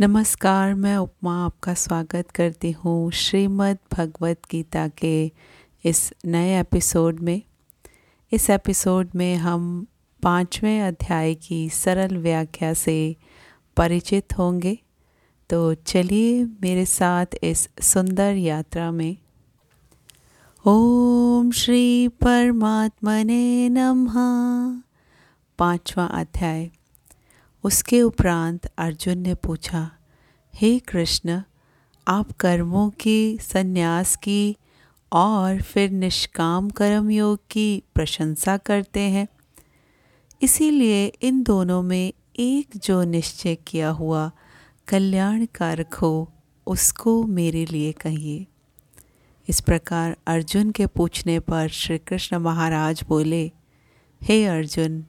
नमस्कार, मैं उपमा आपका स्वागत करती हूँ श्रीमद् भगवत गीता के इस नए एपिसोड में। इस एपिसोड में हम पाँचवें अध्याय की सरल व्याख्या से परिचित होंगे। तो चलिए मेरे साथ इस सुंदर यात्रा में। ओम श्री परमात्मने नमः। पांचवा अध्याय। उसके उपरांत अर्जुन ने पूछा, हे कृष्ण, आप कर्मों की, संन्यास की और फिर निष्काम कर्म योग की प्रशंसा करते हैं। इसीलिए इन दोनों में एक जो निश्चय किया हुआ कल्याणकारक हो, उसको मेरे लिए कहिए। इस प्रकार अर्जुन के पूछने पर श्री कृष्ण महाराज बोले, हे अर्जुन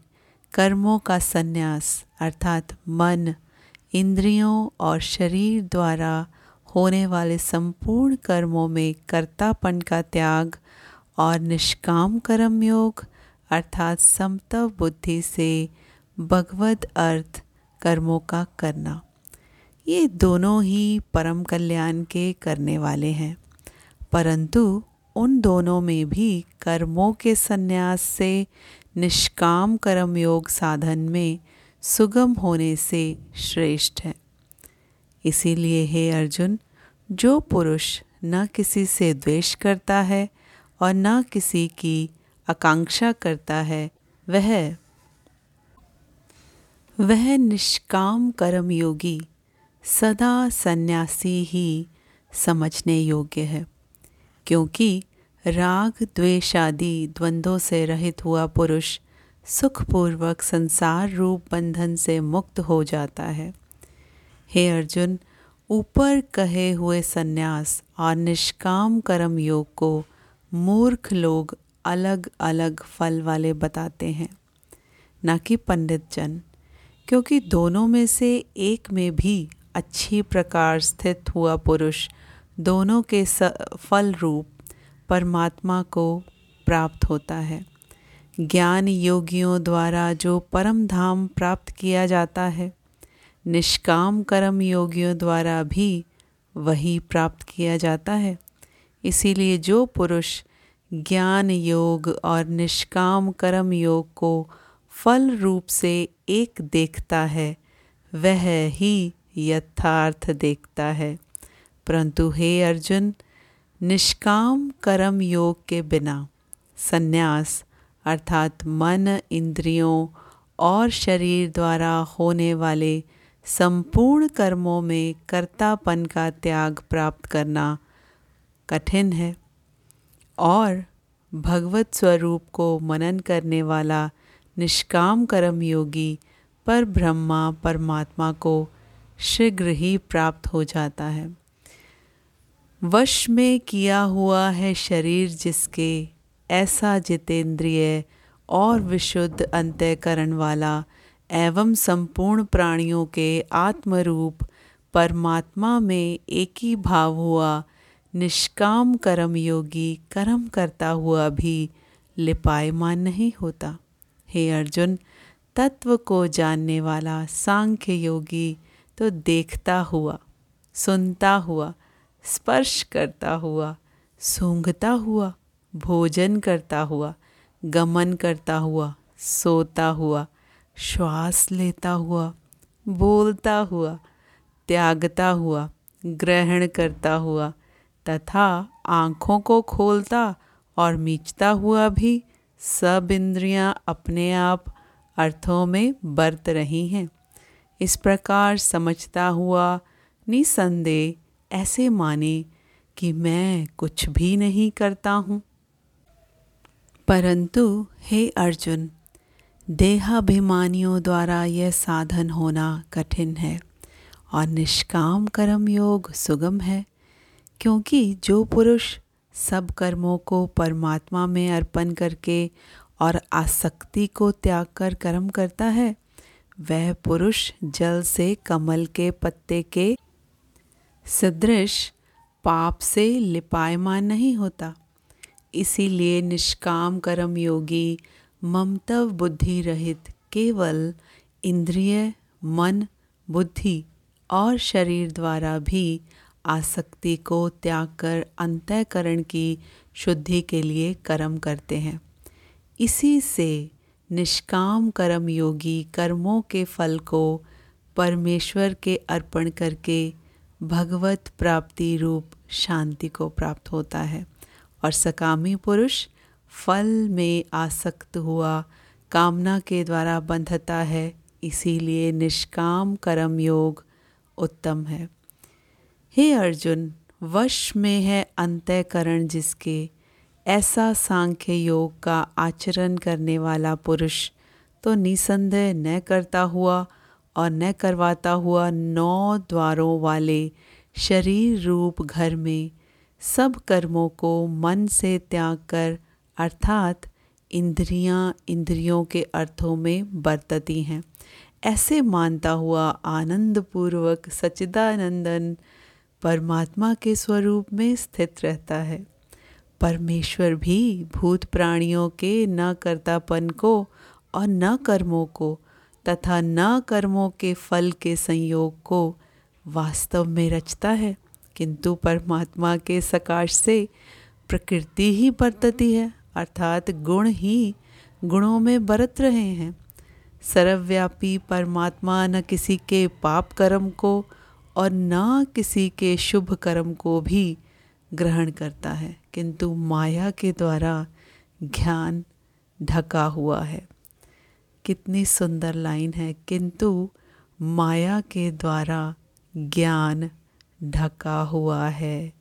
कर्मों का संन्यास, अर्थात मन, इंद्रियों और शरीर द्वारा होने वाले संपूर्ण कर्मों में कर्तापन का त्याग और निष्काम कर्म योग, अर्थात समतव बुद्धि से भगवत अर्थ कर्मों का करना। ये दोनों ही परम कल्याण के करने वाले हैं। परंतु उन दोनों में भी कर्मों के संन्यास से निष्काम कर्म योग साधन में सुगम होने से श्रेष्ठ है। इसीलिए हे अर्जुन, जो पुरुष न किसी से द्वेष करता है और न किसी की आकांक्षा करता है, वह वह निष्काम कर्म योगी सदा सन्यासी ही समझने योग्य है, क्योंकि राग, द्वेष आदि द्वंद्वों से रहित हुआ पुरुष सुखपूर्वक संसार रूप बंधन से मुक्त हो जाता है। हे अर्जुन, ऊपर कहे हुए सन्यास और निष्काम कर्म योग को मूर्ख लोग अलग अलग फल वाले बताते हैं। न कि पंडित जन क्योंकि दोनों में से एक में भी अच्छी प्रकार स्थित हुआ पुरुष दोनों के फल रूप परमात्मा को प्राप्त होता है। ज्ञान योगियों द्वारा जो परम धाम प्राप्त किया जाता है, निष्काम कर्म योगियों द्वारा भी वही प्राप्त किया जाता है। इसीलिए जो पुरुष ज्ञान योग और निष्काम कर्म योग को फल रूप से एक देखता है, वह ही यथार्थ देखता है। परंतु हे अर्जुन निष्काम कर्म योग के बिना संन्यास, अर्थात मन, इंद्रियों और शरीर द्वारा होने वाले संपूर्ण कर्मों में कर्तापन का त्याग प्राप्त करना कठिन है और भगवत स्वरूप को मनन करने वाला निष्काम कर्म योगी पर ब्रह्मा परमात्मा को शीघ्र ही प्राप्त हो जाता है। वश में किया हुआ है शरीर जिसके ऐसा जितेंद्रिय और विशुद्ध अंत्यकरण वाला एवं संपूर्ण प्राणियों के आत्मरूप परमात्मा में एक ही भाव हुआ, निष्काम कर्म योगी कर्म करता हुआ भी लिपायमान नहीं होता। हे अर्जुन, तत्व को जानने वाला सांख्य योगी तो देखता हुआ, सुनता हुआ स्पर्श करता हुआ, सूंघता हुआ, भोजन करता हुआ, गमन करता हुआ, सोता हुआ, श्वास लेता हुआ, बोलता हुआ, त्यागता हुआ, ग्रहण करता हुआ, तथा आँखों को खोलता और मीचता हुआ भी सब इंद्रियाँ अपने आप अर्थों में बरत रही हैं। इस प्रकार समझता हुआ निसंदेह ऐसे माने कि मैं कुछ भी नहीं करता हूँ। परंतु हे अर्जुन, देहाभिमानियों द्वारा यह साधन होना कठिन है और निष्काम कर्म योग सुगम है, क्योंकि जो पुरुष सब कर्मों को परमात्मा में अर्पण करके और आसक्ति को त्याग कर कर्म करता है, वह पुरुष जल से कमल के पत्ते के सदृश पाप से लिपायमान नहीं होता। इसीलिए निष्काम कर्म योगी ममतव बुद्धि रहित केवल इंद्रिय, मन, बुद्धि और शरीर द्वारा भी आसक्ति को त्याग कर अंतःकरण की शुद्धि के लिए कर्म करते हैं। इसी से निष्काम कर्म योगी कर्मों के फल को परमेश्वर के अर्पण करके भगवत प्राप्ति रूप शांति को प्राप्त होता है। और सकामी पुरुष फल में आसक्त हुआ, कामना के द्वारा बंधता है, इसीलिए निष्काम कर्म योग उत्तम है। हे अर्जुन, वश में है अंतःकरण जिसके। ऐसा सांख्य योग का आचरण करने वाला पुरुष तो निसंदेह न करता हुआ और न करवाता हुआ नौ द्वारों वाले शरीर रूप घर में सब कर्मों को मन से त्याग कर, अर्थात इंद्रियाँ इंद्रियों के अर्थों में बरतती हैं। ऐसे मानता हुआ आनंद पूर्वक सच्चिदानंदन परमात्मा के स्वरूप में स्थित रहता है। परमेश्वर भी भूत प्राणियों के न कर्तापन को और न कर्मों को तथा न कर्मों के फल के संयोग को वास्तव में रचता है। किंतु परमात्मा के सकाश से प्रकृति ही बरतती है, अर्थात गुण ही गुणों में बरत रहे हैं। सर्वव्यापी परमात्मा न किसी के पाप कर्म को और न किसी के शुभ कर्म को भी ग्रहण करता है। किंतु माया के द्वारा ज्ञान ढका हुआ है। कितनी सुंदर लाइन है। किंतु माया के द्वारा ज्ञान ढका हुआ है।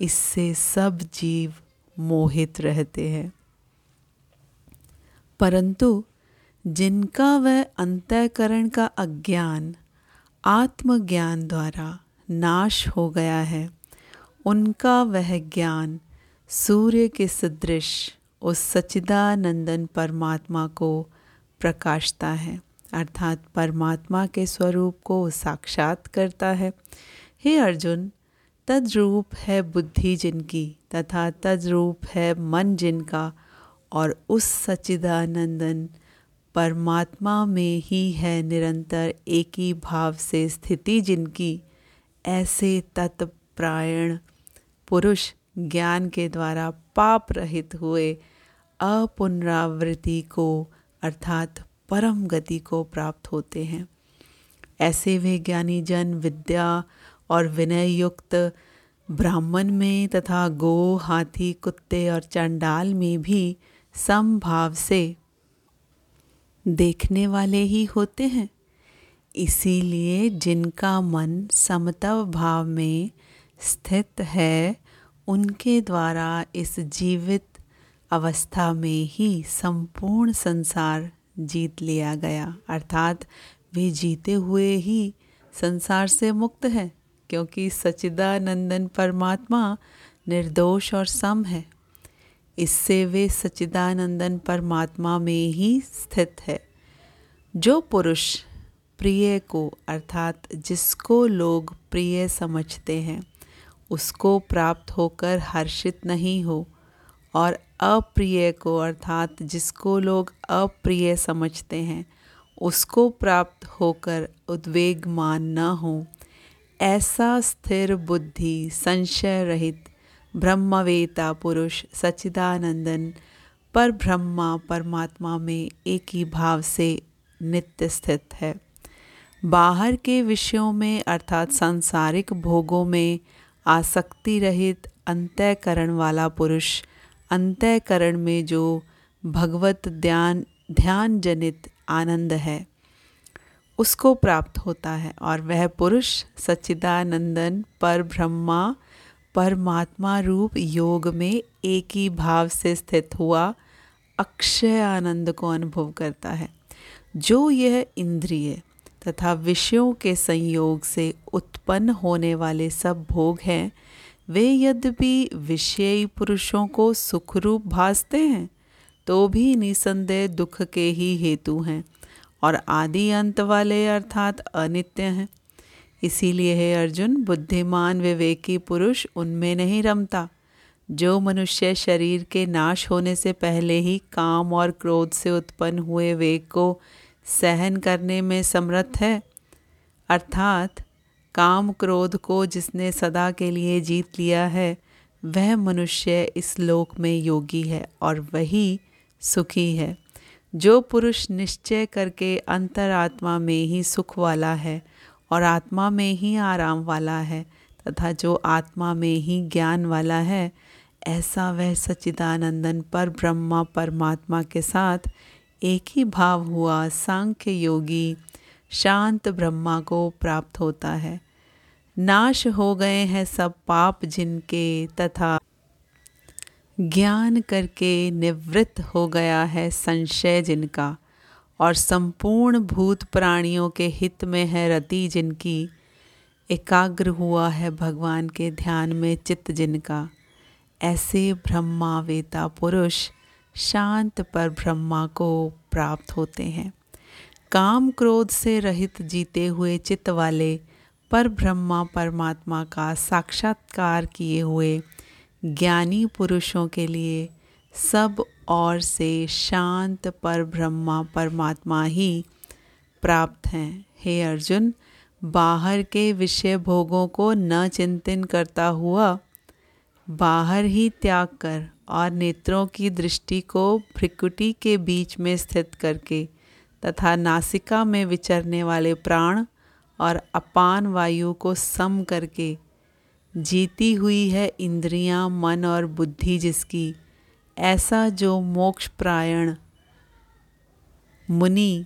इससे सब जीव मोहित रहते हैं। परंतु जिनका वह अंतःकरण का अज्ञान, आत्मज्ञान द्वारा नाश हो गया है, उनका वह ज्ञान सूर्य के सदृश उस सचिदानंदन परमात्मा को प्रकाशता है, अर्थात परमात्मा के स्वरूप को साक्षात करता है। हे अर्जुन, तद्रूप है बुद्धि जिनकी तथा तद्रूप है मन जिनका, और उस सच्चिदानंदन परमात्मा में ही है निरंतर एक ही भाव से स्थिति जिनकी। ऐसे तत्प्रायण पुरुष ज्ञान के द्वारा पाप रहित हुए अपुनरावृत्ति को अर्थात परम गति को प्राप्त होते हैं। ऐसे वे ज्ञानी जन विद्या और विनय युक्त ब्राह्मण में तथा गो, हाथी, कुत्ते और चंडाल में भी समभाव से देखने वाले ही होते हैं। इसीलिए जिनका मन समतव भाव में स्थित है, उनके द्वारा इस जीवित अवस्था में ही संपूर्ण संसार जीत लिया गया। अर्थात वे जीते हुए ही संसार से मुक्त है, क्योंकि सचिदानंदन परमात्मा निर्दोष और सम है। इससे वे सचिदानंदन परमात्मा में ही स्थित है। जो पुरुष प्रिय को, अर्थात जिसको लोग प्रिय समझते हैं, उसको प्राप्त होकर हर्षित नहीं हो, और अप्रिय को, अर्थात जिसको लोग अप्रिय समझते हैं, उसको प्राप्त होकर उद्वेगमान न हो। ऐसा स्थिर बुद्धि संशय रहित ब्रह्मवेता पुरुष सच्चिदानंदन पर ब्रह्मा परमात्मा में एक ही भाव से नित्य स्थित है। बाहर के विषयों में, अर्थात सांसारिक भोगों में, आसक्ति रहित अंतःकरण वाला पुरुष अंतःकरण में जो भगवत ध्यान ध्यान जनित आनंद है, उसको प्राप्त होता है। और वह पुरुष सच्चिदानंदन पर ब्रह्मा परमात्मा रूप योग में एक ही भाव से स्थित हुआ अक्षय आनंद को अनुभव करता है। जो यह इंद्रिय तथा विषयों के संयोग से उत्पन्न होने वाले सब भोग हैं वे यद्यपि विषयी पुरुषों को सुखरूप भासते हैं तो भी निसंदेह दुख के ही हेतु हैं और आदि अंत वाले अर्थात अनित्य हैं। इसीलिए है अर्जुन, बुद्धिमान विवेकी पुरुष उनमें नहीं रमता। जो मनुष्य शरीर के नाश होने से पहले ही काम और क्रोध से उत्पन्न हुए वेग को सहन करने में समर्थ है, अर्थात काम क्रोध को जिसने सदा के लिए जीत लिया है, वह मनुष्य इस लोक में योगी है और वही सुखी है। जो पुरुष निश्चय करके अंतरात्मा में ही सुख वाला है और आत्मा में ही आराम वाला है तथा जो आत्मा में ही ज्ञान वाला है, ऐसा वह सच्चिदानंदन पर ब्रह्मा परमात्मा के साथ एक ही भाव हुआ, सांख्य योगी, शांत ब्रह्मा को प्राप्त होता है। नाश हो गए हैं सब पाप जिनके तथा ज्ञान करके निवृत्त हो गया है संशय जिनका। और संपूर्ण भूत प्राणियों के हित में है रति जिनकी। एकाग्र हुआ है भगवान के ध्यान में चित्त जिनका। ऐसे ब्रह्मा वेता पुरुष शांत पर ब्रह्मा को प्राप्त होते हैं। काम क्रोध से रहित जीते हुए चित्त वाले पर ब्रह्मा परमात्मा का साक्षात्कार किए हुए ज्ञानी पुरुषों के लिए सब और से शांत पर ब्रह्मा परमात्मा ही प्राप्त हैं। हे अर्जुन, बाहर के विषय भोगों को न चिंतन करता हुआ, बाहर ही त्याग कर और नेत्रों की दृष्टि को भ्रिकुटी के बीच में स्थित करके तथा नासिका में विचरने वाले प्राण और अपान वायु को सम करके जीती हुई है इंद्रियाँ, मन और बुद्धि जिसकी। ऐसा जो मोक्ष प्रायण मुनि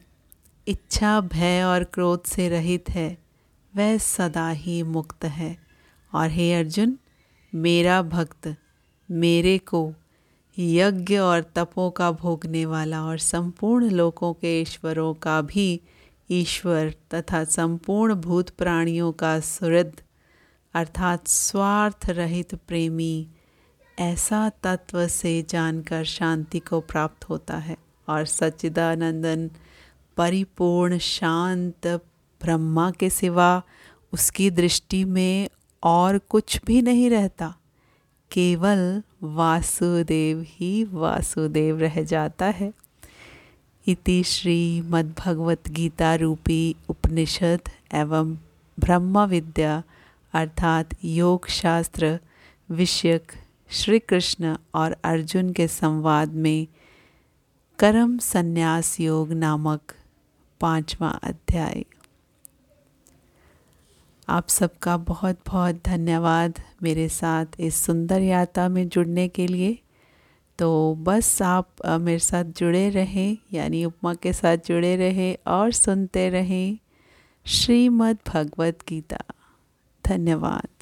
इच्छा भय और क्रोध से रहित है वह सदा ही मुक्त है। और हे अर्जुन मेरा भक्त मेरे को यज्ञ और तपों का भोगने वाला और संपूर्ण लोकों के ईश्वरों का भी ईश्वर तथा संपूर्ण भूत प्राणियों का सुहृद, अर्थात स्वार्थ रहित प्रेमी, ऐसा तत्व से जानकर शांति को प्राप्त होता है और सच्चिदानंदन, परिपूर्ण शांत ब्रह्मा के सिवा उसकी दृष्टि में और कुछ भी नहीं रहता। केवल वासुदेव ही वासुदेव रह जाता है। इति श्रीमद्भगवत गीता रूपी उपनिषद एवं ब्रह्म विद्या अर्थात योग शास्त्र विषयक श्री कृष्ण और अर्जुन के संवाद में कर्म संन्यास योग नामक पांचवा अध्याय। आप सबका बहुत बहुत धन्यवाद मेरे साथ इस सुंदर यात्रा में जुड़ने के लिए। तो बस आप मेरे साथ जुड़े रहें, यानी उपमा के साथ जुड़े रहें और सुनते रहें श्रीमद् भगवत गीता धन्यवाद।